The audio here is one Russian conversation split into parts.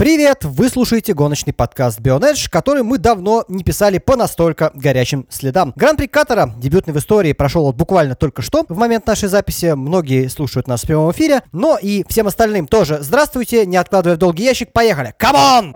Привет! Вы слушаете гоночный подкаст Bionedge, который мы давно не писали по настолько горячим следам. Гран-при Катара, дебютный в истории, прошел вот буквально только что, в момент нашей записи. Многие слушают нас в прямом эфире, но и всем остальным тоже здравствуйте, не откладывая в долгий ящик, поехали! Come on!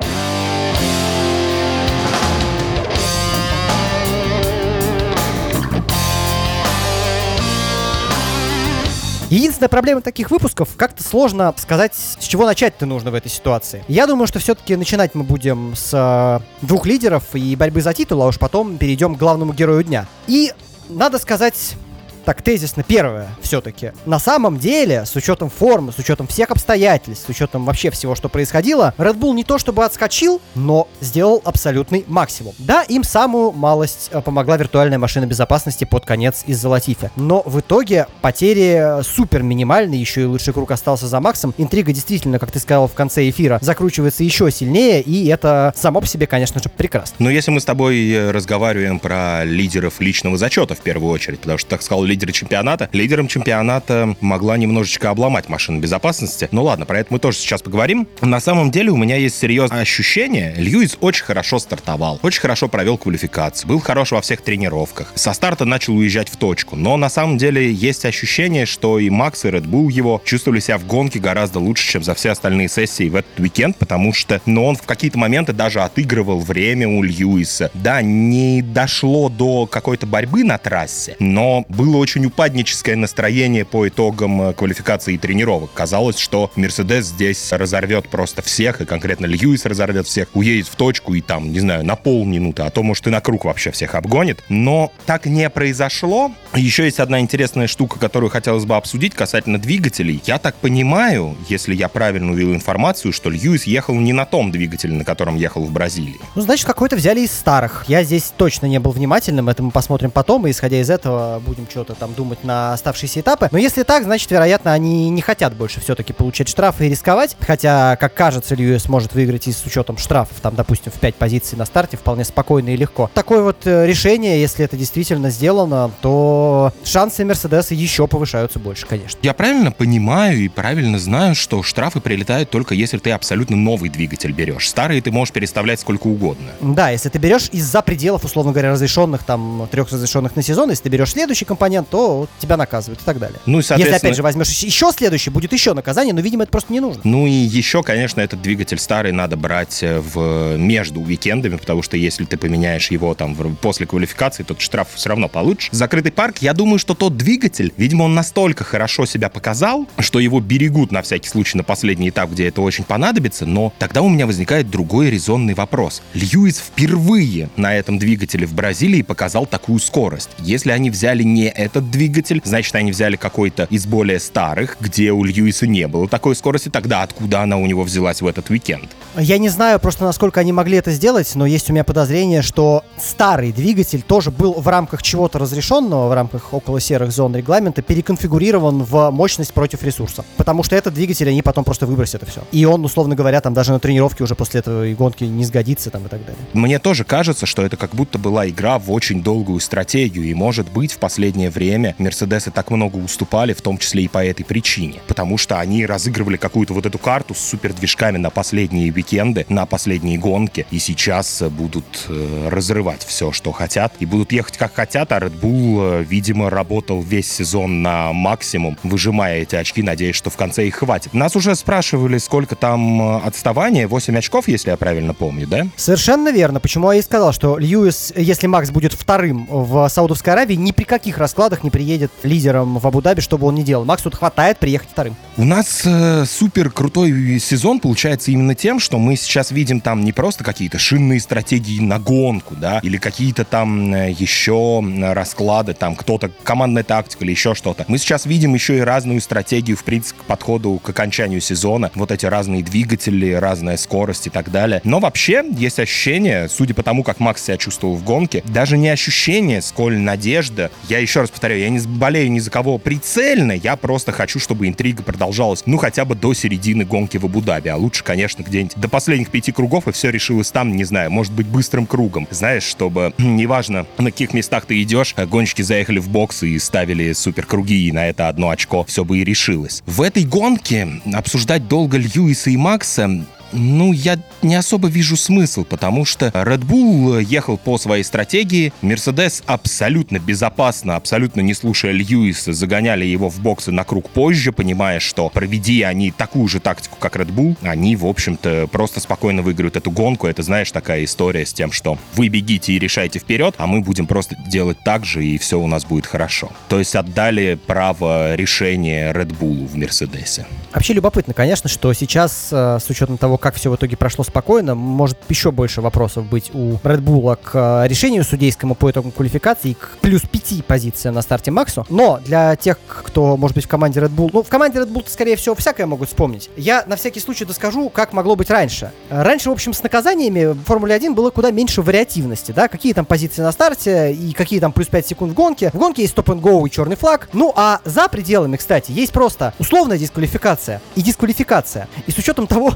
Единственная проблема таких выпусков, как-то сложно сказать, с чего начать-то нужно в этой ситуации. Я думаю, что все-таки начинать мы будем с э, двух лидеров и борьбы за титул, а уж потом перейдем к главному герою дня. И надо сказать так тезисно первое все-таки. На самом деле, с учетом формы, с учетом всех обстоятельств, с учетом вообще всего, что происходило, Red Bull не то чтобы отскочил, но сделал абсолютный максимум. Да, им самую малость э, помогла виртуальная машина безопасности под конец из-за Латифи. Но в итоге потери супер минимальные, еще и лучший круг остался за Максом. Интрига действительно, как ты сказал в конце эфира, закручивается еще сильнее, и это само по себе, конечно же, прекрасно. Но если мы с тобой э, разговариваем про лидеров личного зачета в первую очередь, потому что, так сказал, лидеры чемпионата. Лидером чемпионата могла немножечко обломать машину безопасности. Ну ладно, про это мы тоже сейчас поговорим. На самом деле у меня есть серьезное ощущение. Льюис очень хорошо стартовал, очень хорошо провел квалификацию, был хорош во всех тренировках. Со старта начал уезжать в точку. Но на самом деле есть ощущение, что и Макс, и Red Bull его чувствовали себя в гонке гораздо лучше, чем за все остальные сессии в этот уикенд, потому что ну, он в какие-то моменты даже отыгрывал время у Льюиса. Да, не дошло до какой-то борьбы на трассе, но было очень упадническое настроение по итогам э, квалификации и тренировок. Казалось, что Мерседес здесь разорвет просто всех, и конкретно Льюис разорвет всех, уедет в точку и там, не знаю, на полминуты, а то, может, и на круг вообще всех обгонит. Но так не произошло. Еще есть одна интересная штука, которую хотелось бы обсудить касательно двигателей. Я так понимаю, если я правильно увидел информацию, что Льюис ехал не на том двигателе, на котором ехал в Бразилии. Ну, значит, какой-то взяли из старых. Я здесь точно не был внимательным, это мы посмотрим потом, и исходя из этого будем что-то там думать на оставшиеся этапы. Но если так, значит, вероятно, они не хотят больше все-таки получать штрафы и рисковать. Хотя, как кажется, Льюис может выиграть и с учетом штрафов, там, допустим, в 5 позиций на старте, вполне спокойно и легко. Такое вот э, решение, если это действительно сделано, то шансы Мерседеса еще повышаются больше, конечно. Я правильно понимаю и правильно знаю, что штрафы прилетают только если ты абсолютно новый двигатель берешь. Старые ты можешь переставлять сколько угодно. Да, если ты берешь из-за пределов, условно говоря, разрешенных, там, трех разрешенных на сезон, если ты берешь следующий компонент, то вот тебя наказывают и так далее. Ну и, соответственно... Если, опять же, возьмешь еще следующий, будет еще наказание, но, видимо, это просто не нужно. Ну и еще, конечно, этот двигатель старый надо брать э, в между уикендами, потому что если ты поменяешь его там после квалификации, то штраф все равно получишь. Закрытый парк, я думаю, что тот двигатель, видимо, он настолько хорошо себя показал, что его берегут на всякий случай на последний этап, где это очень понадобится, но тогда у меня возникает другой резонный вопрос. Льюис впервые на этом двигателе в Бразилии показал такую скорость. Если они взяли не этот двигатель, значит, они взяли какой-то из более старых, где у Льюиса не было такой скорости, тогда откуда она у него взялась в этот уикенд? Я не знаю просто, насколько они могли это сделать, но есть у меня подозрение, что старый двигатель тоже был в рамках чего-то разрешенного, в рамках около серых зон регламента, переконфигурирован в мощность против ресурса. Потому что этот двигатель они потом просто выбросят и все. И он, условно говоря, там даже на тренировке уже после этого гонки не сгодится там и так далее. Мне тоже кажется, что это как будто была игра в очень долгую стратегию, и может быть в последнее время Мерседесы так много уступали, в том числе и по этой причине. Потому что они разыгрывали какую-то вот эту карту с супердвижками на последние уикенды, на последние гонки, и сейчас будут э, разрывать все, что хотят, и будут ехать как хотят, а Red Bull, э, видимо, работал весь сезон на максимум, выжимая эти очки, надеясь, что в конце их хватит. Нас уже спрашивали, сколько там э, отставания, 8 очков, если я правильно помню, да? Совершенно верно. Почему я и сказал, что Льюис, если Макс будет вторым в Саудовской Аравии, ни при каких раскладах не приедет лидером в Абу-Даби, что бы он ни делал. Максу хватает приехать вторым. У нас э, супер крутой сезон получается именно тем, что мы сейчас видим там не просто какие-то шинные стратегии на гонку, да, или какие-то там э, еще расклады, там кто-то командная тактика или еще что-то. Мы сейчас видим еще и разную стратегию, в принципе, к подходу к окончанию сезона. Вот эти разные двигатели, разная скорость и так далее. Но вообще есть ощущение, судя по тому, как Макс себя чувствовал в гонке, даже не ощущение, сколь надежда. Я еще раз повторяю, я не болею ни за кого прицельно, я просто хочу, чтобы интрига продолжалась, ну, хотя бы до середины гонки в Абу-Даби, а лучше, конечно, где-нибудь до последних пяти кругов, и все решилось там, не знаю, может быть, быстрым кругом. Знаешь, чтобы, неважно, на каких местах ты идешь, гонщики заехали в бокс и ставили супер круги, и на это одно очко все бы и решилось. В этой гонке обсуждать долго Льюиса и Макса Ну, я не особо вижу смысл, потому что Red Bull ехал по своей стратегии, Mercedes абсолютно безопасно, абсолютно не слушая Льюиса, загоняли его в боксы на круг позже, понимая, что проведи они такую же тактику, как Red Bull, они, в общем-то, просто спокойно выиграют эту гонку. Это, знаешь, такая история с тем, что вы бегите и решайте вперед, а мы будем просто делать так же, и все у нас будет хорошо. То есть отдали право решения Red Bull в Мерседесе. Вообще любопытно, конечно, что сейчас, э, с учетом того, как все в итоге прошло спокойно, может еще больше вопросов быть у Red Bull к э, решению судейскому по итогам квалификации к плюс пяти позициям на старте Максу. Но для тех, кто, может быть, в команде Red Bull, ну, в команде Red Bull, скорее всего, всякое могут вспомнить. Я на всякий случай доскажу, как могло быть раньше. Раньше, в общем, с наказаниями в Формуле 1 было куда меньше вариативности, да, какие там позиции на старте и какие там плюс 5 секунд в гонке. В гонке есть стоп-н-гоу и черный флаг. Ну, а за пределами, кстати, есть просто условная дисквалификация и дисквалификация. И с учетом того,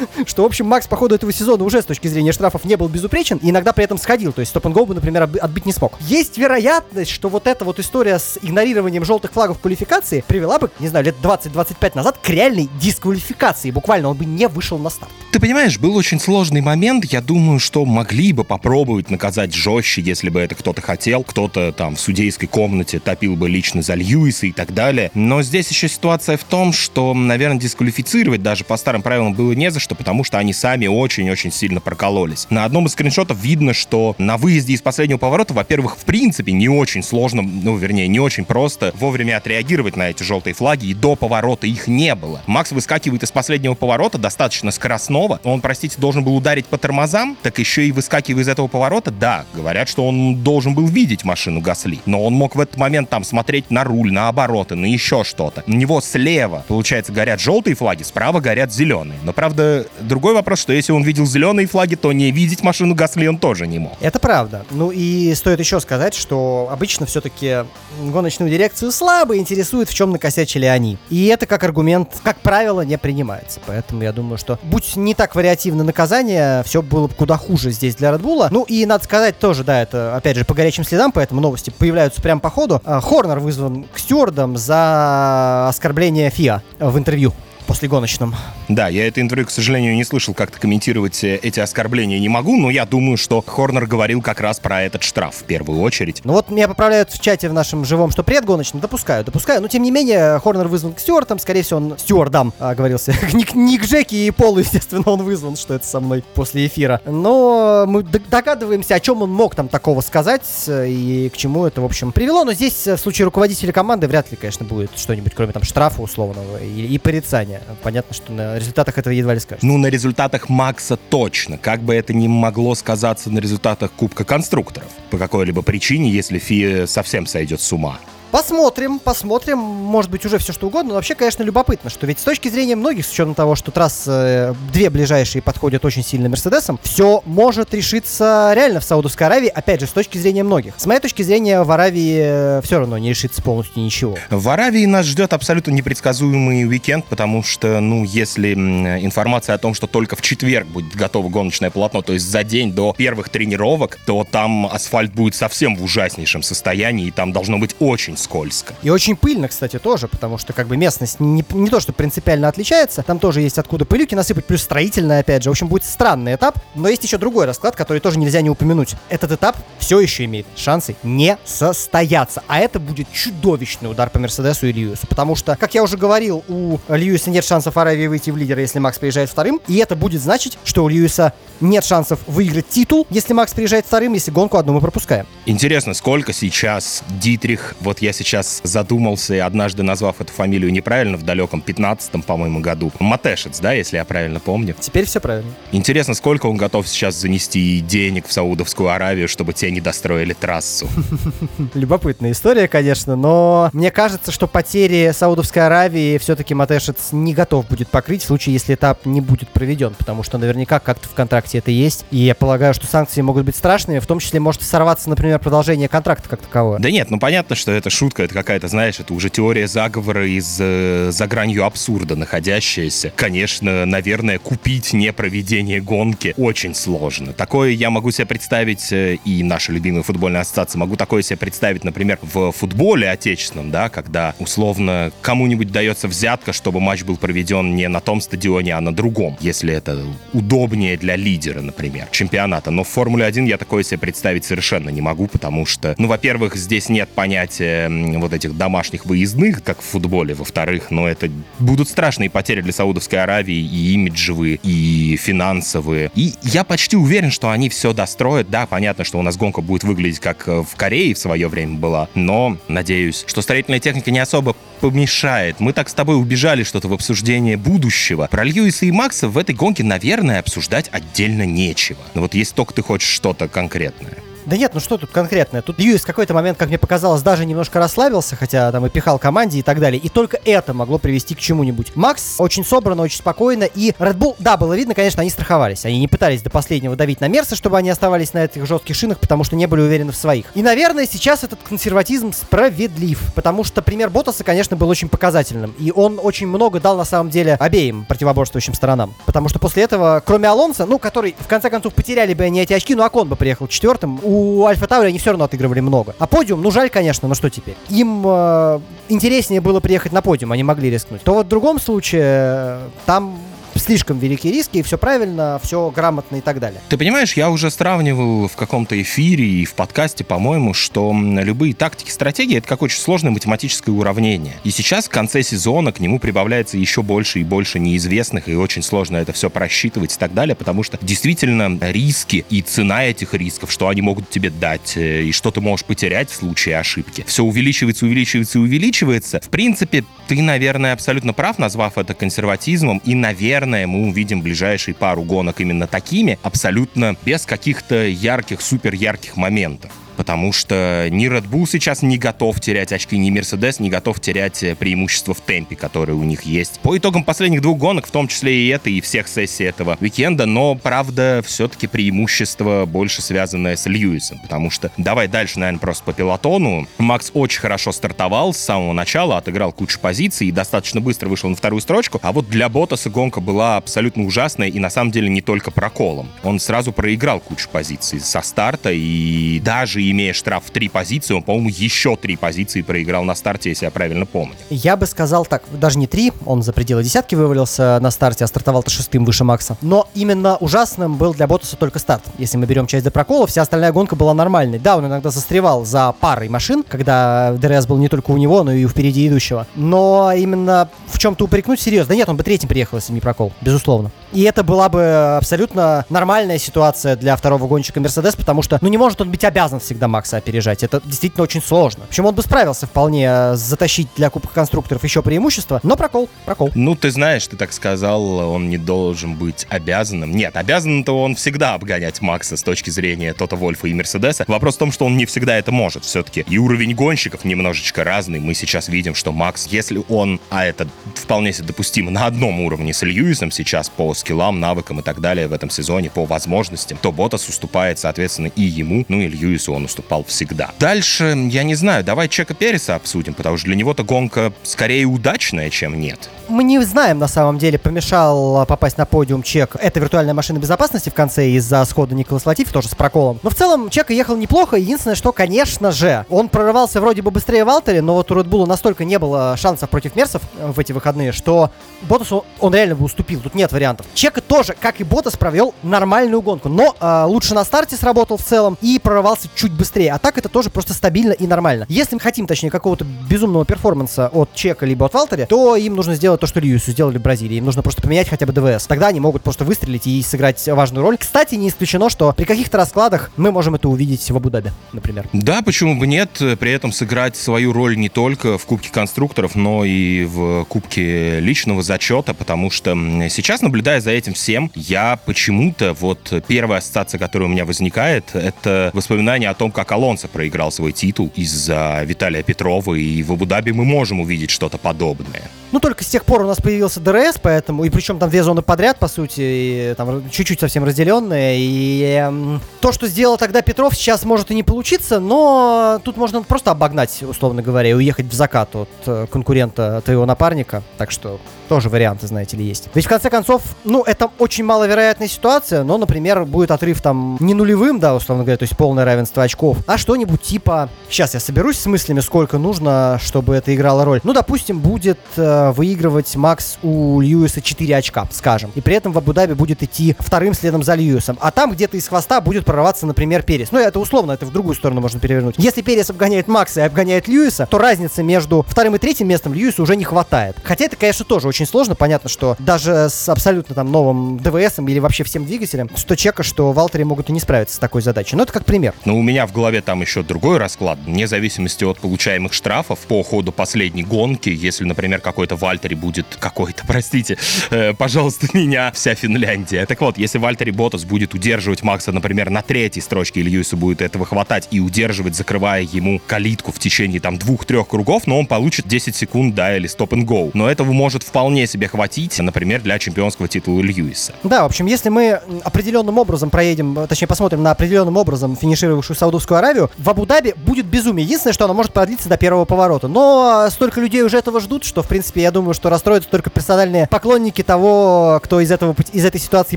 что, в общем, Макс по ходу этого сезона уже с точки зрения штрафов не был безупречен и иногда при этом сходил. То есть стоп бы, например, отбить не смог. Есть вероятность, что вот эта вот история с игнорированием желтых флагов квалификации привела бы, не знаю, лет 20-25 назад к реальной дисквалификации. Буквально он бы не вышел на старт. Ты понимаешь, был очень сложный момент. Я думаю, что могли бы попробовать наказать жестче, если бы это кто-то хотел. Кто-то там в судейской комнате топил бы лично за Льюиса и так далее. Но здесь еще ситуация в том, что, наверное, дисквалифицировать даже по старым правилам было не за что, потому что они сами очень-очень сильно прокололись. На одном из скриншотов видно, что на выезде из последнего поворота, во-первых, в принципе, не очень сложно, ну, вернее, не очень просто вовремя отреагировать на эти желтые флаги, и до поворота их не было. Макс выскакивает из последнего поворота достаточно скоростного, он, простите, должен был ударить по тормозам, так еще и выскакивая из этого поворота, да, говорят, что он должен был видеть машину Гасли, но он мог в этот момент там смотреть на руль, на обороты, на еще что-то. У него слева, получается, горят желтые флаги, справа горят зеленые. Но, правда, другой вопрос, что если он видел зеленые флаги, то не видеть машину Гасли он тоже не мог. Это правда. Ну и стоит еще сказать, что обычно все-таки гоночную дирекцию слабо интересует, в чем накосячили они. И это как аргумент, как правило, не принимается. Поэтому я думаю, что будь не так вариативно наказание, все было бы куда хуже здесь для Red. Ну и надо сказать тоже, да, это опять же по горячим следам, поэтому новости появляются прямо по ходу. А, Хорнер вызван к стюардам за оскорбление ФИА в интервью после гоночном. Да, я это интервью, к сожалению, не слышал, как-то комментировать э, эти оскорбления не могу, но я думаю, что Хорнер говорил как раз про этот штраф в первую очередь. Ну вот меня поправляют в чате в нашем живом, что предгоночный, допускаю, допускаю, но тем не менее Хорнер вызван к стюартам, скорее всего он стюардам а, говорился, не, не к Джеки и Полу, естественно, он вызван, что это со мной после эфира. Но мы догадываемся, о чем он мог там такого сказать э, и к чему это, в общем, привело, но здесь э, в случае руководителя команды вряд ли, конечно, будет что-нибудь, кроме там штрафа условного и, и порицания понятно, что на результатах этого едва ли скажешь. Ну, на результатах Макса точно. Как бы это ни могло сказаться на результатах Кубка конструкторов. По какой-либо причине, если Фи совсем сойдет с ума. Посмотрим, посмотрим, может быть, уже все что угодно. Но вообще, конечно, любопытно, что ведь с точки зрения многих, с учетом того, что трассы э, две ближайшие подходят очень сильно Мерседесом, все может решиться реально в Саудовской Аравии, опять же, с точки зрения многих. С моей точки зрения, в Аравии э, все равно не решится полностью ничего. В Аравии нас ждет абсолютно непредсказуемый уикенд, потому что, ну, если информация о том, что только в четверг будет готово гоночное полотно, то есть за день до первых тренировок, то там асфальт будет совсем в ужаснейшем состоянии, и там должно быть очень скользко. И очень пыльно, кстати, тоже, потому что как бы местность не, не то, что принципиально отличается, там тоже есть откуда пылюки насыпать, плюс строительная, опять же. В общем, будет странный этап, но есть еще другой расклад, который тоже нельзя не упомянуть. Этот этап все еще имеет шансы не состояться, а это будет чудовищный удар по Мерседесу и Льюису, потому что, как я уже говорил, у Льюиса нет шансов Аравии выйти в лидера, если Макс приезжает вторым, и это будет значить, что у Льюиса нет шансов выиграть титул, если Макс приезжает вторым, если гонку одну мы пропускаем. Интересно, сколько сейчас Дитрих, вот я сейчас задумался, и однажды назвав эту фамилию неправильно в далеком 15-м, по-моему, году. Матешец, да, если я правильно помню. Теперь все правильно. Интересно, сколько он готов сейчас занести денег в Саудовскую Аравию, чтобы те не достроили трассу. Любопытная история, конечно, но мне кажется, что потери Саудовской Аравии все-таки Матешец не готов будет покрыть в случае, если этап не будет проведен, потому что наверняка как-то в контракте это есть. И я полагаю, что санкции могут быть страшными, в том числе может сорваться, например, продолжение контракта как таковое. Да нет, ну понятно, что это шутка это какая-то, знаешь, это уже теория заговора из э, за гранью абсурда находящаяся. Конечно, наверное, купить не проведение гонки очень сложно. Такое я могу себе представить, э, и наша любимая футбольная ассоциация, могу такое себе представить, например, в футболе отечественном, да, когда условно кому-нибудь дается взятка, чтобы матч был проведен не на том стадионе, а на другом, если это удобнее для лидера, например, чемпионата. Но в Формуле 1 я такое себе представить совершенно не могу, потому что, ну, во-первых, здесь нет понятия вот этих домашних выездных, как в футболе, во-вторых, но это будут страшные потери для Саудовской Аравии и имиджевые, и финансовые. И я почти уверен, что они все достроят. Да, понятно, что у нас гонка будет выглядеть как э, в Корее в свое время была, но надеюсь, что строительная техника не особо помешает. Мы так с тобой убежали что-то в обсуждение будущего. Про Льюиса и Макса в этой гонке, наверное, обсуждать отдельно нечего. Но вот если только ты хочешь что-то конкретное. Да нет, ну что тут конкретное? Тут Льюис в какой-то момент, как мне показалось, даже немножко расслабился, хотя там и пихал команде и так далее. И только это могло привести к чему-нибудь. Макс очень собрано, очень спокойно. И Red Bull, да, было видно, конечно, они страховались. Они не пытались до последнего давить на Мерса, чтобы они оставались на этих жестких шинах, потому что не были уверены в своих. И, наверное, сейчас этот консерватизм справедлив. Потому что пример Ботаса, конечно, был очень показательным. И он очень много дал, на самом деле, обеим противоборствующим сторонам. Потому что после этого, кроме Алонса, ну, который, в конце концов, потеряли бы они эти очки, ну, Акон бы приехал четвертым, у Альфа Таури они все равно отыгрывали много. А подиум, ну жаль, конечно, но что теперь? Им э, интереснее было приехать на подиум, они могли рискнуть. То вот в другом случае э, там слишком великие риски, и все правильно, все грамотно и так далее. Ты понимаешь, я уже сравнивал в каком-то эфире и в подкасте, по-моему, что любые тактики, стратегии — это как очень сложное математическое уравнение. И сейчас в конце сезона к нему прибавляется еще больше и больше неизвестных, и очень сложно это все просчитывать и так далее, потому что действительно риски и цена этих рисков, что они могут тебе дать, э, и что ты можешь потерять в случае ошибки, все увеличивается, увеличивается и увеличивается. В принципе, ты, наверное, абсолютно прав, назвав это консерватизмом, и, наверное, наверное, мы увидим ближайшие пару гонок именно такими, абсолютно без каких-то ярких, супер ярких моментов потому что ни Red Bull сейчас не готов терять очки, ни Mercedes не готов терять э, преимущество в темпе, которое у них есть. По итогам последних двух гонок, в том числе и это, и всех сессий этого уикенда, но, правда, все-таки преимущество больше связанное с Льюисом, потому что, давай дальше, наверное, просто по пилотону. Макс очень хорошо стартовал с самого начала, отыграл кучу позиций и достаточно быстро вышел на вторую строчку, а вот для Ботаса гонка была абсолютно ужасная и на самом деле не только проколом. Он сразу проиграл кучу позиций со старта и даже имея штраф в три позиции, он, по-моему, еще три позиции проиграл на старте, если я правильно помню. Я бы сказал так, даже не три, он за пределы десятки вывалился на старте, а стартовал-то шестым выше Макса. Но именно ужасным был для Ботаса только старт. Если мы берем часть до прокола, вся остальная гонка была нормальной. Да, он иногда застревал за парой машин, когда ДРС был не только у него, но и у впереди идущего. Но именно в чем-то упрекнуть серьезно. Да нет, он бы третьим приехал, если не прокол, безусловно. И это была бы абсолютно нормальная ситуация для второго гонщика Мерседес, потому что, ну, не может он быть обязан всегда Макса опережать. Это действительно очень сложно. Почему он бы справился вполне э, затащить для Кубка конструкторов еще преимущество, но прокол, прокол. Ну, ты знаешь, ты так сказал, он не должен быть обязанным. Нет, обязан-то он всегда обгонять Макса с точки зрения Тота Вольфа и Мерседеса. Вопрос в том, что он не всегда это может все-таки. И уровень гонщиков немножечко разный. Мы сейчас видим, что Макс, если он, а это вполне себе допустимо, на одном уровне с Льюисом сейчас по скиллам, навыкам и так далее в этом сезоне, по возможностям, то Ботас уступает, соответственно, и ему, ну и Льюису он уступал всегда. Дальше, я не знаю, давай Чека Переса обсудим, потому что для него-то гонка скорее удачная, чем нет. Мы не знаем, на самом деле, помешал попасть на подиум Чек. Это виртуальная машина безопасности в конце из-за схода Николас Латиф, тоже с проколом. Но в целом Чек ехал неплохо. Единственное, что, конечно же, он прорывался вроде бы быстрее Валтери, но вот у Bull настолько не было шансов против Мерсов в эти выходные, что Ботасу он реально бы уступил. Тут нет вариантов. Чека тоже, как и Ботас, провел нормальную гонку, но э, лучше на старте сработал в целом и прорывался чуть быстрее. А так это тоже просто стабильно и нормально. Если мы хотим, точнее, какого-то безумного перформанса от Чека либо от Валтери, то им нужно сделать то, что Льюису сделали в Бразилии. Им нужно просто поменять хотя бы ДВС. Тогда они могут просто выстрелить и сыграть важную роль. Кстати, не исключено, что при каких-то раскладах мы можем это увидеть в Абу-Даби, например. Да, почему бы нет? При этом сыграть свою роль не только в Кубке конструкторов, но и в Кубке личного зачета, потому что сейчас, наблюдая за этим всем, я почему-то, вот первая ассоциация, которая у меня возникает, это воспоминание о том, как Алонсо проиграл свой титул из-за Виталия Петрова, и в Абу-Даби мы можем увидеть что-то подобное. Ну, только с тех пор у нас появился ДРС, поэтому, и причем там две зоны подряд, по сути, и, там чуть-чуть совсем разделенные, и э, то, что сделал тогда Петров, сейчас может и не получиться, но тут можно просто обогнать, условно говоря, и уехать в закат от э, конкурента твоего напарника, так что тоже варианты, знаете ли, есть. Ведь в конце концов, ну, это очень маловероятная ситуация, но, например, будет отрыв там не нулевым, да, условно говоря, то есть полное равенство очков, а что-нибудь типа... Сейчас я соберусь с мыслями, сколько нужно, чтобы это играло роль. Ну, допустим, будет э, выигрывать Макс у Льюиса 4 очка, скажем. И при этом в Абу-Даби будет идти вторым следом за Льюисом. А там где-то из хвоста будет прорываться, например, Перес. Ну, это условно, это в другую сторону можно перевернуть. Если Перес обгоняет Макса и обгоняет Льюиса, то разницы между вторым и третьим местом Льюиса уже не хватает. Хотя это, конечно, тоже очень сложно. Понятно, что даже с абсолютно там новым ДВС или вообще всем двигателем, что чека, что Валтери могут и не справиться с такой задачей. Но это как пример. Но у меня в голове там еще другой расклад. Вне зависимости от получаемых штрафов по ходу последней гонки, если, например, какой-то Вальтери будет... Какой-то, простите, э, пожалуйста, меня вся Финляндия. Так вот, если Вальтери Ботас будет удерживать Макса, например, на третьей строчке, и Льюису будет этого хватать и удерживать, закрывая ему калитку в течение там двух-трех кругов, но он получит 10 секунд, да, или стоп-н-гоу. Но этого может вполне себе хватить, например, для чемпионского титула Льюиса. Да, в общем, если мы определенным образом проедем, точнее, посмотрим на определенным образом финишировавшую Саудовскую Аравию, в Абу-Даби будет безумие. Единственное, что она может продлиться до первого поворота. Но столько людей уже этого ждут, что, в принципе, я думаю, что расстроятся только персональные поклонники того, кто из, этого, из этой ситуации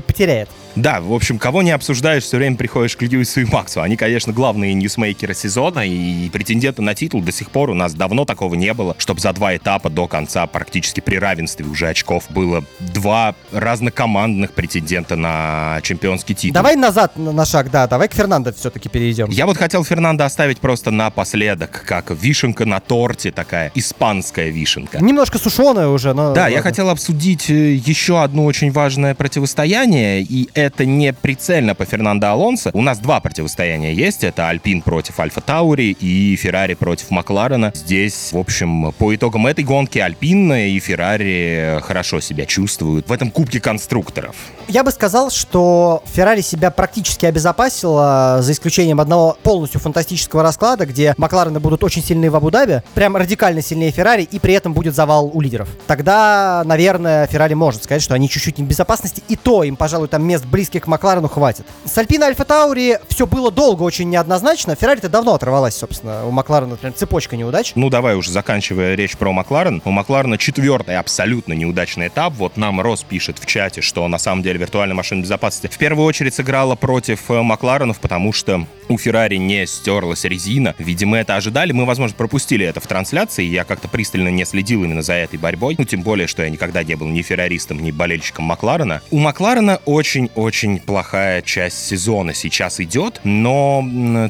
потеряет. Да, в общем, кого не обсуждаешь, все время приходишь к Льюису и Максу. Они, конечно, главные ньюсмейкеры сезона и претенденты на титул до сих пор у нас давно такого не было, чтобы за два этапа до конца практически при равенстве уже очков было два разнокомандных претендента на чемпионский титул. Давай назад на шаг, да, давай к Фернандо все-таки перейдем. Я вот хотел Фернандо оставить просто напоследок, как вишенка на торте такая, испанская вишенка. Немножко сушеная уже, но... Да, ладно. я хотел обсудить э, еще одно очень важное противостояние, и это не прицельно по Фернандо Алонсо. У нас два противостояния есть, это Альпин против Альфа Таури и Феррари против Макларена. Здесь, в общем, по итогам этой гонки Альпин и Феррари хорошо себя чувствуют в этом кубке конструкторов. Я бы сказал, что Феррари себя практически обезопасила, за исключением одного полностью фантастического расклада, где Макларены будут очень сильные в Абу-Даби, прям радикально сильнее Феррари, и при этом будет завал у лидеров. Тогда, наверное, Феррари может сказать, что они чуть-чуть не в безопасности, и то им, пожалуй, там мест близких к Макларену хватит. С Альпина Альфа Таури все было долго очень неоднозначно. Феррари-то давно оторвалась, собственно. У Макларена, например, цепочка неудач. Ну, давай уже заканчивая речь про Макларен. У Макларена четвертый абсолютно неудачный этап. Вот нам Рос пишет в чате, что на самом деле виртуальная машина безопасности в первую очередь сыграла против э, Макларенов, потому что у Феррари не стерлась резина. Видимо, это ожидали. Мы, возможно, пропустили это в трансляции. Я как-то пристально не следил именно за этой борьбой. Ну, тем более, что я никогда не был ни ферраристом, ни болельщиком Макларена. У Макларена очень-очень плохая часть сезона сейчас идет, но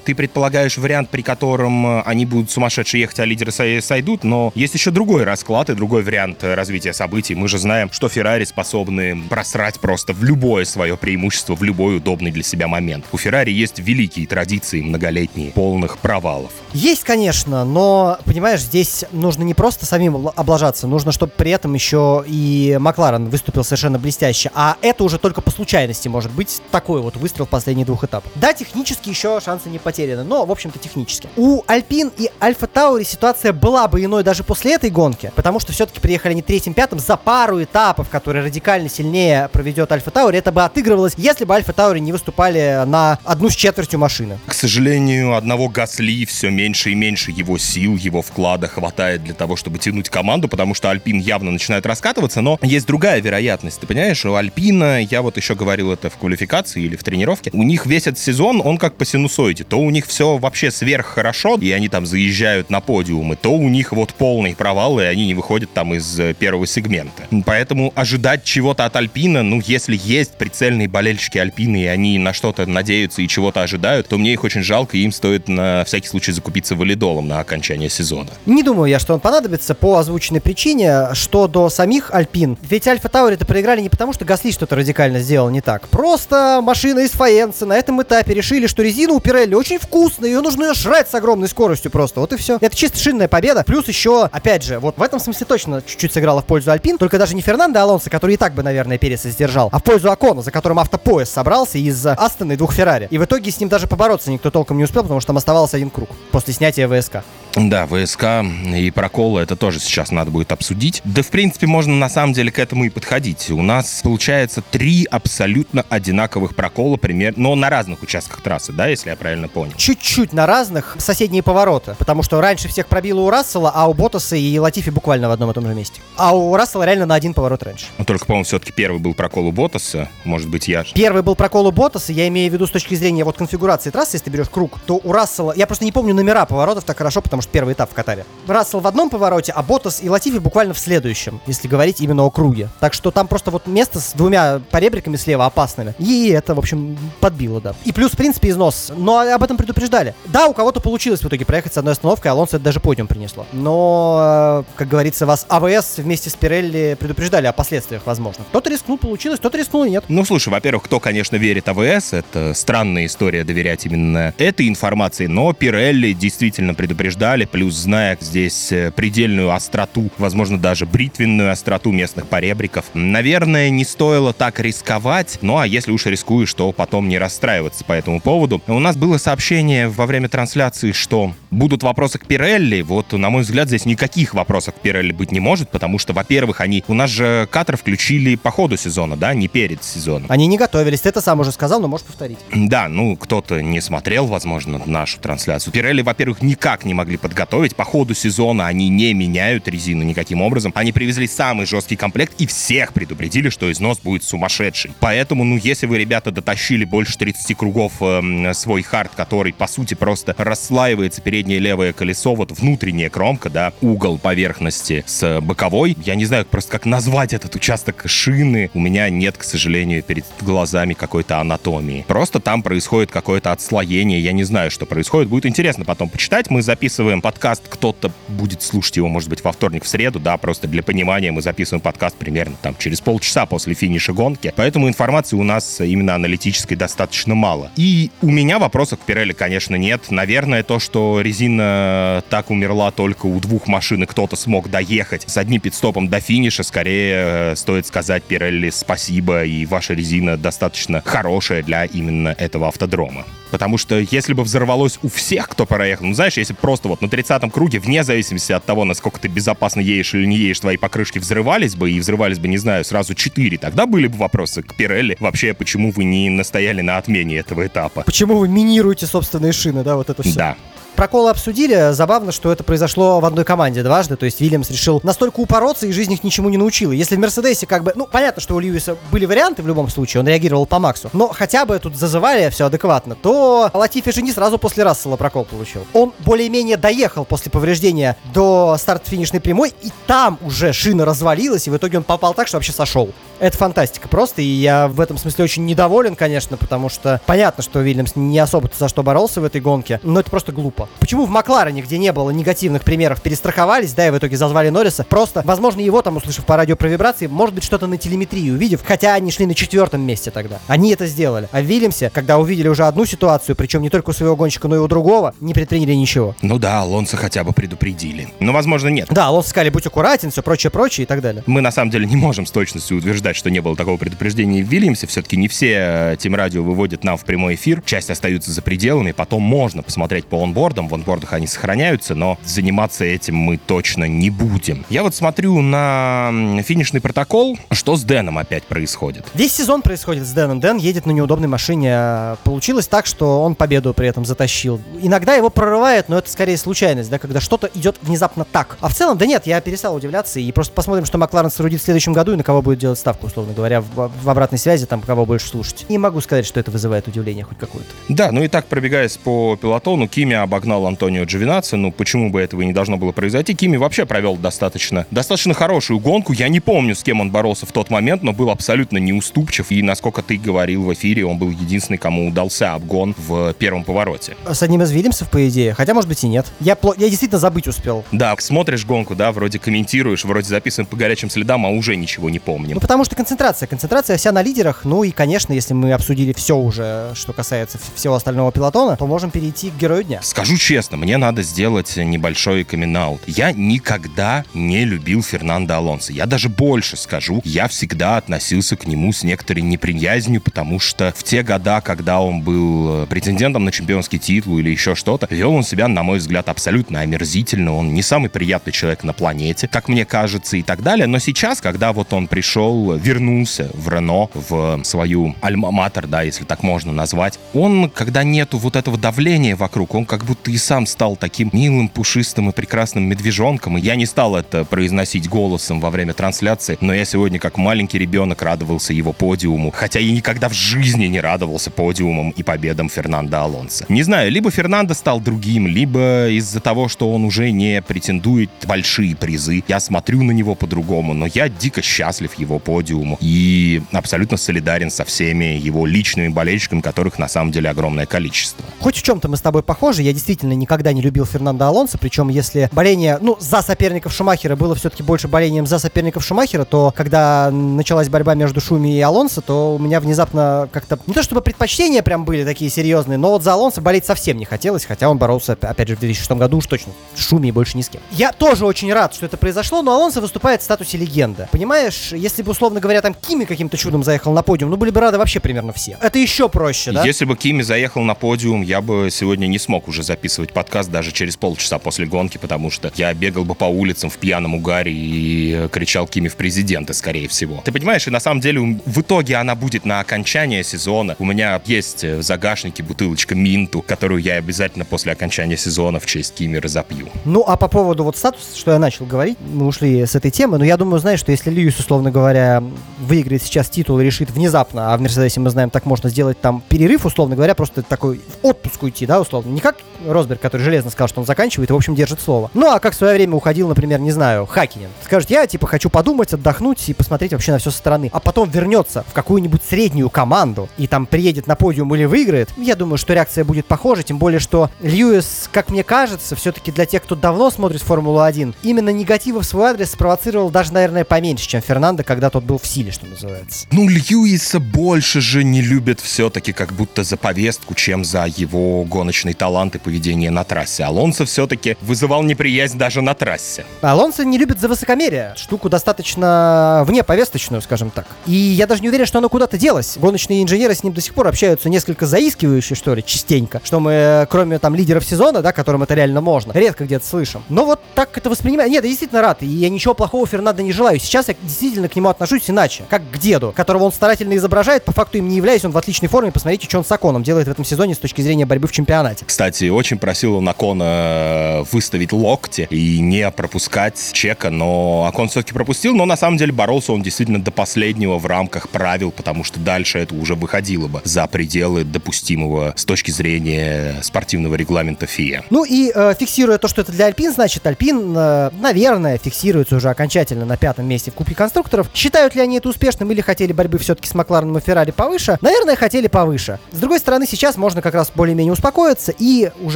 ты предполагаешь вариант, при котором э, они будут сумасшедшие ехать, а лидеры сойдут, но есть еще другой расклад и другой вариант развития событий. Мы же знаем, что Феррари способны просрать просто в любое свое преимущество, в любой удобный для себя момент. У Феррари есть великие традиции многолетние, полных провалов. Есть, конечно, но, понимаешь, здесь нужно не просто самим облажаться, нужно, чтобы при этом еще и Макларен выступил совершенно блестяще. А это уже только по случайности может быть такой вот выстрел в последние двух этапах. Да, технически еще шансы не потеряны, но, в общем-то, технически. У Альпин и Альфа Таури ситуация была бы иной даже после этой гонки, потому что все-таки приехали не третьим, пятым, этом за пару этапов, которые радикально сильнее проведет Альфа Таури, это бы отыгрывалось, если бы Альфа Таури не выступали на одну с четвертью машины. К сожалению, одного Гасли все меньше и меньше его сил, его вклада хватает для того, чтобы тянуть команду, потому что Альпин явно начинает раскатываться, но есть другая вероятность, ты понимаешь, у Альпина, я вот еще говорил это в квалификации или в тренировке, у них весь этот сезон, он как по синусоиде, то у них все вообще сверх хорошо, и они там заезжают на подиумы, то у них вот полный провал, и они не выходят там из э, первого сегмента. Поэтому ожидать чего-то от Альпина, ну, если есть прицельные болельщики Альпины, и они на что-то надеются и чего-то ожидают, то мне их очень жалко, и им стоит на всякий случай закупиться валидолом на окончание сезона. Не думаю я, что он понадобится по озвученной причине, что до самих Альпин. Ведь Альфа Таури-то проиграли не потому, что Гасли что-то радикально сделал не так. Просто машина из Фаенса на этом этапе решили, что резина у Пирелли очень вкусная, ее нужно жрать с огромной скоростью просто. Вот и все. Это чисто шинная победа. Плюс еще, опять же, вот в этом смысле точно чуть-чуть сыграла в пользу пользу Альпин, только даже не Фернандо Алонсо, который и так бы, наверное, Переса сдержал, а в пользу Акона, за которым автопоезд собрался из Астона и двух Феррари. И в итоге с ним даже побороться никто толком не успел, потому что там оставался один круг после снятия ВСК. Да, ВСК и проколы это тоже сейчас надо будет обсудить. Да, в принципе, можно на самом деле к этому и подходить. У нас получается три абсолютно одинаковых прокола, примерно, но на разных участках трассы, да, если я правильно понял. Чуть-чуть на разных соседние повороты, потому что раньше всех пробило у Рассела, а у Ботаса и Латифи буквально в одном и том же месте. А у Рассела реально на один поворот раньше. Но только, по-моему, все-таки первый был прокол у Ботаса, может быть, я... Первый был прокол у Ботаса, я имею в виду с точки зрения вот конфигурации трассы, если ты берешь круг, то у Рассела, я просто не помню номера поворотов так хорошо, потому что первый этап в Катаре. Рассел в одном повороте, а Ботас и Латифи буквально в следующем, если говорить именно о круге. Так что там просто вот место с двумя поребриками слева опасными. И это, в общем, подбило, да. И плюс, в принципе, износ. Но об этом предупреждали. Да, у кого-то получилось в итоге проехать с одной остановкой, Алонсо это даже подиум принесло. Но, э, как говорится, вас АВС вместе с Пирелли предупреждали о последствиях, возможно. Кто-то рискнул, получилось, кто-то рискнул и нет. Ну, слушай, во-первых, кто, конечно, верит АВС, это странная история доверять именно этой информации, но Пирелли действительно предупреждали, плюс зная здесь э, предельную остроту, возможно, даже бритвенную остроту местных поребриков, наверное, не стоило так рисковать, ну а если уж рискуешь, то потом не расстраиваться по этому поводу. У нас было сообщение во время трансляции, что будут вопросы к Пирелли, вот, на мой взгляд, здесь никаких вопросов к Пирелли быть не может, потому что, во-первых, они, у нас же катер включили по ходу сезона, да, не перед сезоном. Они не готовились, ты это сам уже сказал, но можешь повторить. Да, ну, кто-то не смотрел, возможно, нашу трансляцию. Пирелли, во-первых, никак не могли подготовить. По ходу сезона они не меняют резину никаким образом. Они привезли самый жесткий комплект и всех предупредили, что износ будет сумасшедший. Поэтому, ну, если вы, ребята, дотащили больше 30 кругов э, свой хард, который, по сути, просто расслаивается переднее левое колесо, вот внутренняя кромка, да, угол поверхности с боковой. Я не знаю просто, как назвать этот участок шины. У меня нет, к сожалению, перед глазами какой-то анатомии. Просто там происходит какое-то отслоение. Я не знаю, что происходит. Будет интересно потом почитать. Мы записываем подкаст. Кто-то будет слушать его, может быть, во вторник, в среду, да, просто для понимания мы записываем подкаст примерно там через полчаса после финиша гонки. Поэтому информации у нас именно аналитической достаточно мало. И у меня вопросов к Пирелли, конечно, нет. Наверное, то, что резина так умерла только у двух машин, и кто-то смог доехать с одним пидстопом до финиша, скорее э, стоит сказать Пирелли спасибо, и ваша резина достаточно хорошая для именно этого автодрома. Потому что если бы взорвалось у всех, кто проехал, ну знаешь, если просто вот на 30-м круге, вне зависимости от того, насколько ты безопасно едешь или не едешь, твои покрышки взрывались бы, и взрывались бы, не знаю, сразу 4, тогда были бы вопросы к Пирелли. Вообще, почему вы не настояли на отмене этого этапа? Почему вы минируете собственные шины, да, вот это все? Да. Проколы обсудили. Забавно, что это произошло в одной команде дважды. То есть Вильямс решил настолько упороться, и жизнь их ничему не научила. Если в Мерседесе как бы... Ну, понятно, что у Льюиса были варианты в любом случае, он реагировал по максу. Но хотя бы тут зазывали все адекватно, то Латифи же не сразу после Рассела прокол получил. Он более-менее доехал после повреждения до старт-финишной прямой, и там уже шина развалилась, и в итоге он попал так, что вообще сошел. Это фантастика просто, и я в этом смысле очень недоволен, конечно, потому что понятно, что Вильямс не особо за что боролся в этой гонке, но это просто глупо. Почему в Макларене, где не было негативных примеров, перестраховались, да, и в итоге зазвали Норриса, просто, возможно, его там, услышав по радио про вибрации, может быть, что-то на телеметрии увидев, хотя они шли на четвертом месте тогда. Они это сделали. А в Вильямсе, когда увидели уже одну ситуацию, причем не только у своего гонщика, но и у другого, не предприняли ничего. Ну да, Алонсо хотя бы предупредили. Но, возможно, нет. Да, Алонсо сказали, будь аккуратен, все прочее, прочее и так далее. Мы, на самом деле, не можем с точностью утверждать, что не было такого предупреждения в Вильямсе. Все-таки не все э, Тим Радио выводят нам в прямой эфир. Часть остаются за пределами. Потом можно посмотреть по онбордам. В онбордах они сохраняются, но заниматься этим мы точно не будем. Я вот смотрю на финишный протокол. Что с Дэном опять происходит? Весь сезон происходит с Дэном. Дэн едет на неудобной машине. Получилось так, что он победу при этом затащил. Иногда его прорывает, но это скорее случайность, да, когда что-то идет внезапно так. А в целом, да нет, я перестал удивляться и просто посмотрим, что Макларен соорудит в следующем году и на кого будет делать ставку, условно говоря, в, в обратной связи, там, кого больше слушать. Не могу сказать, что это вызывает удивление хоть какое-то. Да, ну и так, пробегаясь по пилотону, Кими обогнал Антонио Джовинаци. Ну, почему бы этого и не должно было произойти? Кими вообще провел достаточно, достаточно хорошую гонку. Я не помню, с кем он боролся в тот момент, но был абсолютно неуступчив. И, насколько ты говорил в эфире, он был единственный, кому удался обгон в первом повороте. С одним из Вильямсов, по идее. Хотя, может быть, и нет. Я, я действительно забыть успел. Да, смотришь гонку, да, вроде комментируешь, вроде записываем по горячим следам, а уже ничего не помним. Ну, потому что концентрация. Концентрация вся на лидерах. Ну и, конечно, если мы обсудили все уже, что касается всего остального пилотона, то можем перейти к герою дня. Скажу Скажу честно, мне надо сделать небольшой камин -аут. Я никогда не любил Фернандо Алонсо. Я даже больше скажу, я всегда относился к нему с некоторой неприязнью, потому что в те года, когда он был э, претендентом на чемпионский титул или еще что-то, вел он себя, на мой взгляд, абсолютно омерзительно. Он не самый приятный человек на планете, как мне кажется, и так далее. Но сейчас, когда вот он пришел, вернулся в Рено, в свою альма-матер, да, если так можно назвать, он, когда нету вот этого давления вокруг, он как будто и сам стал таким милым, пушистым и прекрасным медвежонком. И я не стал это произносить голосом во время трансляции, но я сегодня как маленький ребенок радовался его подиуму, хотя и никогда в жизни не радовался подиумам и победам Фернандо Алонсо. Не знаю, либо Фернандо стал другим, либо из-за того, что он уже не претендует большие призы, я смотрю на него по-другому, но я дико счастлив его подиуму и абсолютно солидарен со всеми его личными болельщиками, которых на самом деле огромное количество. Хоть в чем-то мы с тобой похожи, я действительно никогда не любил Фернандо Алонсо, причем если боление, ну, за соперников Шумахера было все-таки больше болением за соперников Шумахера, то когда началась борьба между Шуми и Алонсо, то у меня внезапно как-то, не то чтобы предпочтения прям были такие серьезные, но вот за Алонсо болеть совсем не хотелось, хотя он боролся, опять же, в 2006 году уж точно Шуми и больше ни с кем. Я тоже очень рад, что это произошло, но Алонсо выступает в статусе легенда. Понимаешь, если бы, условно говоря, там Кими каким-то чудом заехал на подиум, ну, были бы рады вообще примерно все. Это еще проще, да? Если бы Кими заехал на подиум, я бы сегодня не смог уже записывать подкаст даже через полчаса после гонки, потому что я бегал бы по улицам в пьяном угаре и кричал Кими в президенты, скорее всего. Ты понимаешь, и на самом деле в итоге она будет на окончание сезона. У меня есть в загашнике бутылочка Минту, которую я обязательно после окончания сезона в честь Кими разопью. Ну, а по поводу вот статуса, что я начал говорить, мы ушли с этой темы, но я думаю, знаешь, что если Льюис, условно говоря, выиграет сейчас титул и решит внезапно, а в Мерседесе мы знаем, так можно сделать там перерыв, условно говоря, просто такой в отпуск уйти, да, условно. Не как Росберг, который железно сказал, что он заканчивает и, в общем, держит слово. Ну, а как в свое время уходил, например, не знаю, Хакинин. Скажет, я, типа, хочу подумать, отдохнуть и посмотреть вообще на все со стороны. А потом вернется в какую-нибудь среднюю команду и там приедет на подиум или выиграет. Я думаю, что реакция будет похожа, тем более, что Льюис, как мне кажется, все-таки для тех, кто давно смотрит Формулу-1, именно негатива в свой адрес спровоцировал даже, наверное, поменьше, чем Фернандо, когда тот был в силе, что называется. Ну, Льюиса больше же не любят все-таки как будто за повестку, чем за его гоночный талант и поведение на трассе. Алонсо все-таки вызывал неприязнь даже на трассе. Алонсо не любит за высокомерие. Штуку достаточно вне повесточную, скажем так. И я даже не уверен, что оно куда-то делось. Гоночные инженеры с ним до сих пор общаются несколько заискивающе, что ли, частенько. Что мы, кроме там лидеров сезона, да, которым это реально можно, редко где-то слышим. Но вот так это воспринимаю. Нет, я действительно рад. И я ничего плохого Фернандо не желаю. Сейчас я действительно к нему отношусь иначе. Как к деду, которого он старательно изображает, по факту им не являясь, он в отличной форме. Посмотрите, что он с Аконом делает в этом сезоне с точки зрения борьбы в чемпионате. Кстати, очень просил он Акона э, выставить локти и не пропускать чека, но Акон все-таки пропустил, но на самом деле боролся он действительно до последнего в рамках правил, потому что дальше это уже выходило бы за пределы допустимого с точки зрения спортивного регламента ФИА. Ну и э, фиксируя то, что это для Альпин, значит, Альпин, э, наверное, фиксируется уже окончательно на пятом месте в Кубке конструкторов. Считают ли они это успешным или хотели борьбы все-таки с Маклареном и Феррари повыше? Наверное, хотели повыше. С другой стороны, сейчас можно как раз более-менее успокоиться и уже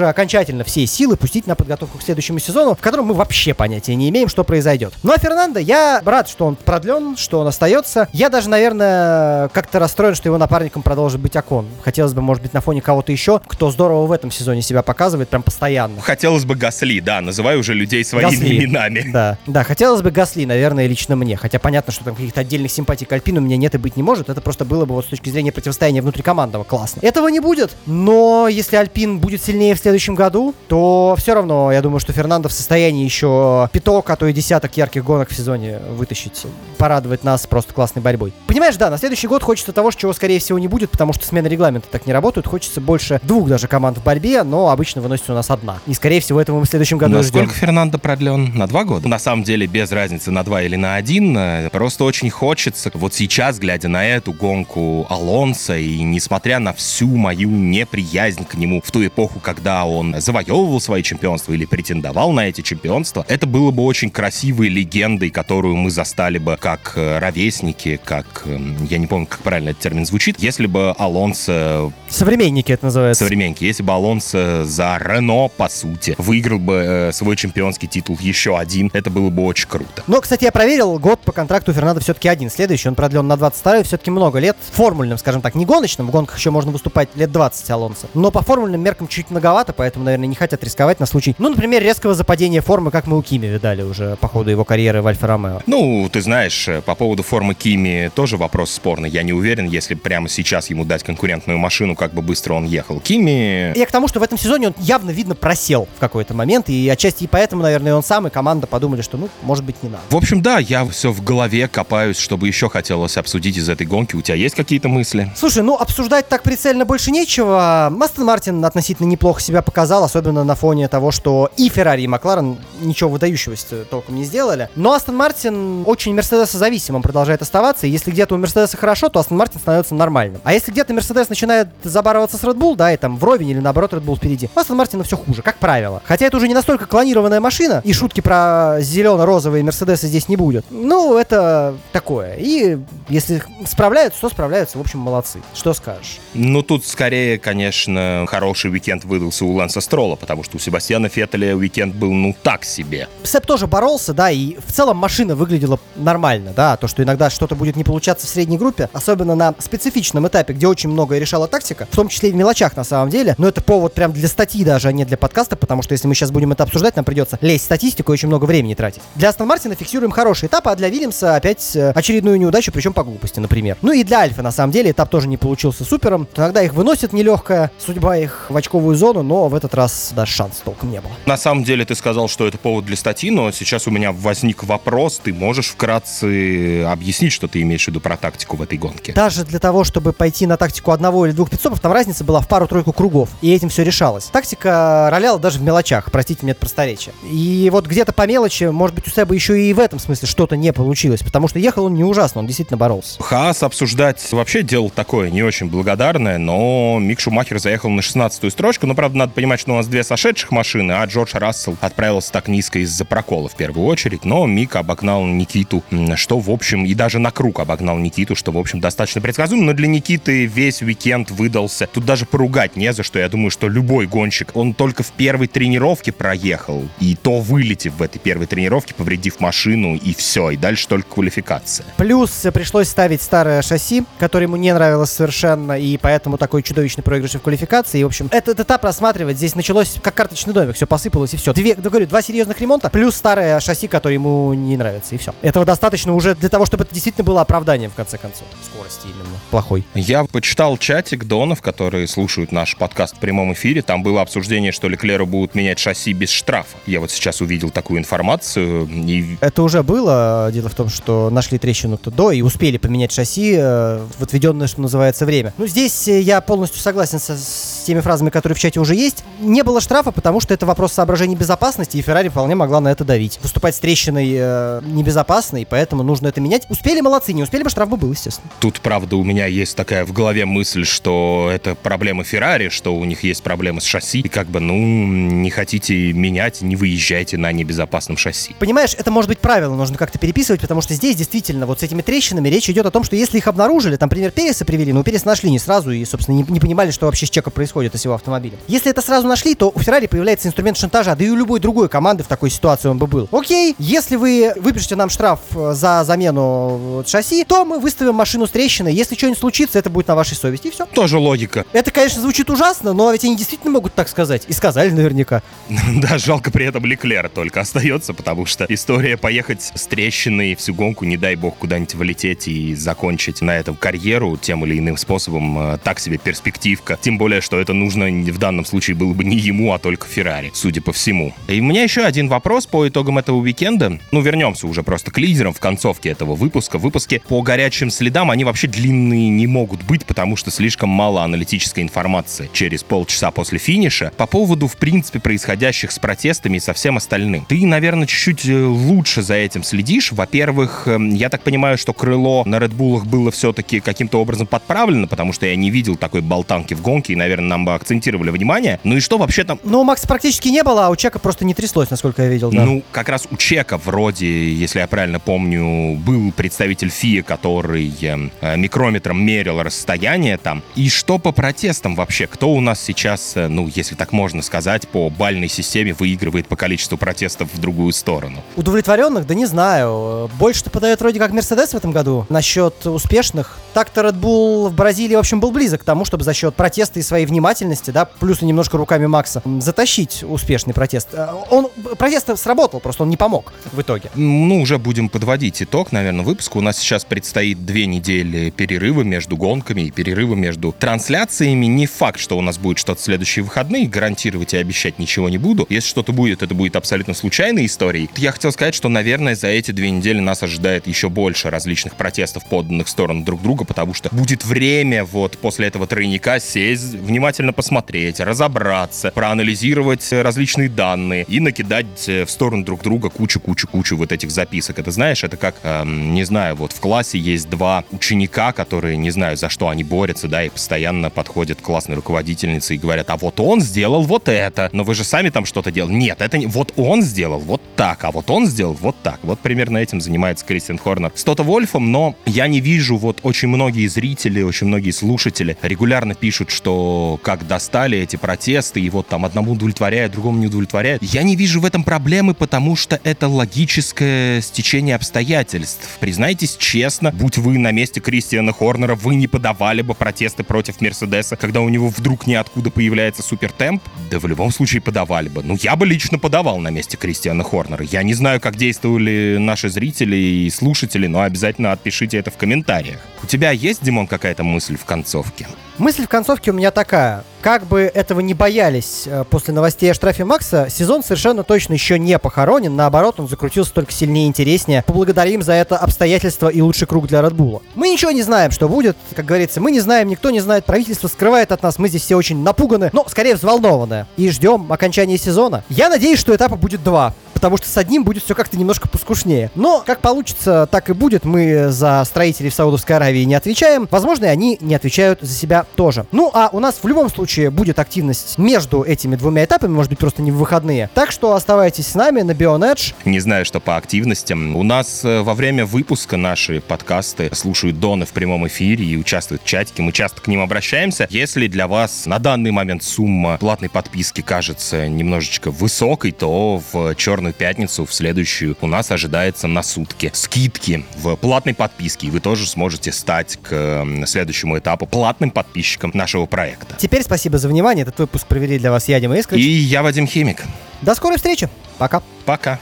окончательно все силы пустить на подготовку к следующему сезону, в котором мы вообще понятия не имеем, что произойдет. Ну а Фернандо, я рад, что он продлен, что он остается. Я даже, наверное, как-то расстроен, что его напарником продолжит быть Акон. Хотелось бы, может быть, на фоне кого-то еще, кто здорово в этом сезоне себя показывает, прям постоянно. Хотелось бы Гасли, да, называй уже людей своими Гасли. именами. Да, да, хотелось бы Гасли, наверное, лично мне. Хотя понятно, что там каких-то отдельных симпатий к Альпину у меня нет и быть не может. Это просто было бы вот с точки зрения противостояния внутрикомандного классно. Этого не будет, но если Альпин будет сильнее в следующем году, то все равно, я думаю, что Фернандо в состоянии еще пяток, а то и десяток ярких гонок в сезоне вытащить. Порадовать нас просто классной борьбой. Понимаешь, да, на следующий год хочется того, чего, скорее всего, не будет, потому что смена регламента так не работает. Хочется больше двух даже команд в борьбе, но обычно выносится у нас одна. И, скорее всего, этого мы в следующем году Насколько ждем. Фернандо продлен? На два года? На самом деле, без разницы на два или на один. Просто очень хочется, вот сейчас, глядя на эту гонку Алонса, и несмотря на всю мою неприязнь к нему в ту эпоху, когда он завоевывал свои чемпионства или претендовал на эти чемпионства, это было бы очень красивой легендой, которую мы застали бы как э, ровесники, как, эм, я не помню, как правильно этот термин звучит, если бы Алонсо... Современники это называется. Современники. Если бы Алонсо за Рено, по сути, выиграл бы э, свой чемпионский титул еще один, это было бы очень круто. Но, кстати, я проверил, год по контракту Фернандо все-таки один. Следующий он продлен на 22 все-таки много лет. Формульным, скажем так, не гоночным, в гонках еще можно выступать лет 20 Алонсо. Но по формульным меркам чуть многовато, чемпионата, поэтому, наверное, не хотят рисковать на случай, ну, например, резкого западения формы, как мы у Кими видали уже по ходу его карьеры в Альфа-Ромео. Ну, ты знаешь, э, по поводу формы Кими тоже вопрос спорный. Я не уверен, если прямо сейчас ему дать конкурентную машину, как бы быстро он ехал. Кими... Я к тому, что в этом сезоне он явно, видно, просел в какой-то момент, и отчасти и поэтому, наверное, он сам и команда подумали, что, ну, может быть, не надо. В общем, да, я все в голове копаюсь, чтобы еще хотелось обсудить из этой гонки. У тебя есть какие-то мысли? Слушай, ну, обсуждать так прицельно больше нечего. Астон Мартин относительно неплохо себя показал, особенно на фоне того, что и Феррари, и Макларен ничего выдающегося толком не сделали. Но Астон Мартин очень Мерседеса зависимым продолжает оставаться, и если где-то у Мерседеса хорошо, то Астон Мартин становится нормальным. А если где-то Мерседес начинает забарываться с Red Bull, да, и там вровень или наоборот Red Bull впереди, у Астон Мартина все хуже, как правило. Хотя это уже не настолько клонированная машина, и шутки про зелено-розовые Мерседесы здесь не будет. Ну, это такое. И если справляются, то справляются, в общем, молодцы. Что скажешь? Ну, тут скорее, конечно, хороший уикенд выдался у Ланса Строла, потому что у Себастьяна Феттеля уикенд был, ну, так себе. Сэп тоже боролся, да, и в целом машина выглядела нормально, да, то, что иногда что-то будет не получаться в средней группе, особенно на специфичном этапе, где очень многое решала тактика, в том числе и в мелочах на самом деле, но это повод прям для статьи даже, а не для подкаста, потому что если мы сейчас будем это обсуждать, нам придется лезть в статистику и очень много времени тратить. Для Астон Мартина фиксируем хороший этап, а для Вильямса опять э, очередную неудачу, причем по глупости, например. Ну и для Альфа, на самом деле, этап тоже не получился супером. Иногда их выносит нелегкая судьба их в очковую зону, но в этот раз даже шанс толком не было. На самом деле ты сказал, что это повод для статьи, но сейчас у меня возник вопрос. Ты можешь вкратце объяснить, что ты имеешь в виду про тактику в этой гонке? Даже для того, чтобы пойти на тактику одного или двух пидстопов, там разница была в пару-тройку кругов, и этим все решалось. Тактика роляла даже в мелочах, простите мне это просторечие. И вот где-то по мелочи, может быть, у Себа еще и в этом смысле что-то не получилось, потому что ехал он не ужасно, он действительно боролся. Хаас обсуждать вообще дело такое не очень благодарное, но Мик Шумахер заехал на 16-ю строчку, но, правда, надо понимать, что у нас две сошедших машины, а Джордж Рассел отправился так низко из-за прокола в первую очередь, но Мик обогнал Никиту, что, в общем, и даже на круг обогнал Никиту, что, в общем, достаточно предсказуемо, но для Никиты весь уикенд выдался. Тут даже поругать не за что. Я думаю, что любой гонщик, он только в первой тренировке проехал, и то вылетев в этой первой тренировке, повредив машину, и все, и дальше только квалификация. Плюс пришлось ставить старое шасси, которое ему не нравилось совершенно, и поэтому такой чудовищный проигрыш в квалификации. И, в общем, этот этап рассматривать здесь началось как карточный домик, все посыпалось и все. Две, да, говорю, два серьезных ремонта, плюс старое шасси, которое ему не нравится, и все. Этого достаточно уже для того, чтобы это действительно было оправданием, в конце концов. Скорости именно. Плохой. Я почитал чатик донов, которые слушают наш подкаст в прямом эфире. Там было обсуждение, что Леклеру будут менять шасси без штрафа. Я вот сейчас увидел такую информацию. И... Это уже было. Дело в том, что нашли трещину-то до и успели поменять шасси э, в отведенное, что называется, время. Ну, здесь э, я полностью согласен со, с теми фразами, которые в чате уже есть. Не было штрафа, потому что это вопрос соображений безопасности, и Феррари вполне могла на это давить. Выступать с трещиной э, небезопасно, и поэтому нужно это менять. Успели, молодцы, не успели бы, штраф бы был, естественно. Тут, правда, у меня есть такая в голове мысль, что это проблема Феррари, что у них есть проблемы с шасси, и как бы, ну, не хотите менять, не выезжайте на небезопасном шасси. Понимаешь, это может быть правило, нужно как-то переписывать, потому что здесь действительно вот с этими трещинами речь идет о том, что если их обнаружили, там, например, Переса привели, но Перес нашли не сразу и, собственно, не, не понимали, что вообще с чеком происходит с его автомобилем. Если это сразу нашли, то у Феррари появляется инструмент шантажа, да и у любой другой команды в такой ситуации он бы был. Окей, если вы выпишете нам штраф э, за замену шасси, то мы выставим машину с трещиной. Если что-нибудь случится, это будет на вашей совести, и все. Тоже логика. Это, конечно, звучит ужасно, но ведь они действительно могут так сказать. И сказали наверняка. Да, жалко при этом Леклера только остается, потому что история поехать с трещиной всю гонку, не дай бог, куда-нибудь влететь и закончить на этом карьеру тем или иным способом, э, так себе перспективка. Тем более, что это нужно в данном случае было бы не ему, а только Феррари, судя по всему. И у меня еще один вопрос по итогам этого уикенда. Ну, вернемся уже просто к лидерам в концовке этого выпуска. Выпуски по горячим следам, они вообще длинные не могут быть, потому что слишком мало аналитической информации через полчаса после финиша по поводу, в принципе, происходящих с протестами и со всем остальным. Ты, наверное, чуть-чуть э, лучше за этим следишь. Во-первых, эм, я так понимаю, что крыло на Редбулах было все-таки каким-то образом подправлено, потому что я не видел такой болтанки в гонке, и, наверное, нам бы акцентировали внимание. Ну и что вообще там? Ну, у Макса практически не было, а у Чека просто не тряслось, насколько я видел, да. Ну, как раз у Чека вроде, если я правильно помню, был представитель ФИА, который э, микрометром мерил расстояние там. И что по протестам вообще? Кто у нас сейчас, э, ну, если так можно сказать, по бальной системе выигрывает по количеству протестов в другую сторону? Удовлетворенных? Да не знаю. Больше-то подает вроде как Мерседес в этом году. Насчет успешных. Так-то Red Bull в Бразилии, в общем, был близок к тому, чтобы за счет протеста и своей внимательности, да, плюс и немножко руками Макса, затащить успешный протест. Э, он, протест сработал, просто он не помог в итоге. Ну, уже будем подводить итог, наверное, выпуска. У нас сейчас предстоит две недели перерыва между гонками и перерыва между трансляциями. Не факт, что у нас будет что-то в следующие выходные, гарантировать и обещать ничего не буду. Если что-то будет, это будет абсолютно случайной историей. Я хотел сказать, что, наверное, за эти две недели нас ожидает еще больше различных протестов, поданных в сторону друг друга, потому что будет время вот после этого тройника сесть, внимательно посмотреть, разобраться, проанализировать различные данные и накидать в сторону друг друга кучу-кучу-кучу вот этих записок. Это знаешь, это как, эм, не знаю, вот в классе есть два ученика, которые, не знаю, за что они борются, да, и постоянно подходят классной руководительнице и говорят, а вот он сделал вот это, но вы же сами там что-то делали. Нет, это не... Вот он сделал вот так, а вот он сделал вот так. Вот примерно этим занимается Кристиан Хорнер с Тото Вольфом, но я не вижу, вот очень многие зрители, очень многие слушатели регулярно пишут, что как достали эти протесты, и вот там одному удовлетворяет, другому не удовлетворяет. Я не вижу в этом проблемы, потому что это логическое стечение обстоятельств. Признайтесь честно, будь вы на месте Кристиана Хорнера, вы не подавали бы протесты против Мерседеса, когда у него вдруг ниоткуда появляется супертемп? Да в любом случае подавали бы. Ну, я бы лично подавал на месте Кристиана Хорнера. Я не знаю, как действовали наши зрители и слушатели, но обязательно отпишите это в комментариях. У тебя есть, Димон, какая-то мысль в концовке? Мысль в концовке у меня такая. Как бы этого не боялись э, после новостей о штрафе Макса, сезон совершенно точно еще не похоронен. Наоборот, он закрутился только сильнее и интереснее. Поблагодарим за это обстоятельство и лучший круг для Bull. Мы ничего не знаем, что будет. Как говорится, мы не знаем, никто не знает. Правительство скрывает от нас. Мы здесь все очень напуганы, но скорее взволнованы. И ждем окончания сезона. Я надеюсь, что этапа будет два потому что с одним будет все как-то немножко поскушнее. Но как получится, так и будет. Мы за строителей в Саудовской Аравии не отвечаем. Возможно, и они не отвечают за себя тоже. Ну, а у нас в любом случае будет активность между этими двумя этапами, может быть, просто не в выходные. Так что оставайтесь с нами на Bionedge. Не знаю, что по активностям. У нас э, во время выпуска наши подкасты слушают Доны в прямом эфире и участвуют в чатике. Мы часто к ним обращаемся. Если для вас на данный момент сумма платной подписки кажется немножечко высокой, то в черный Черную пятницу, в следующую, у нас ожидается на сутки скидки в платной подписке, и вы тоже сможете стать к следующему этапу платным подписчиком нашего проекта. Теперь спасибо за внимание. Этот выпуск провели для вас я, Дима Искрич. И я, Вадим Химик. До скорой встречи. Пока. Пока.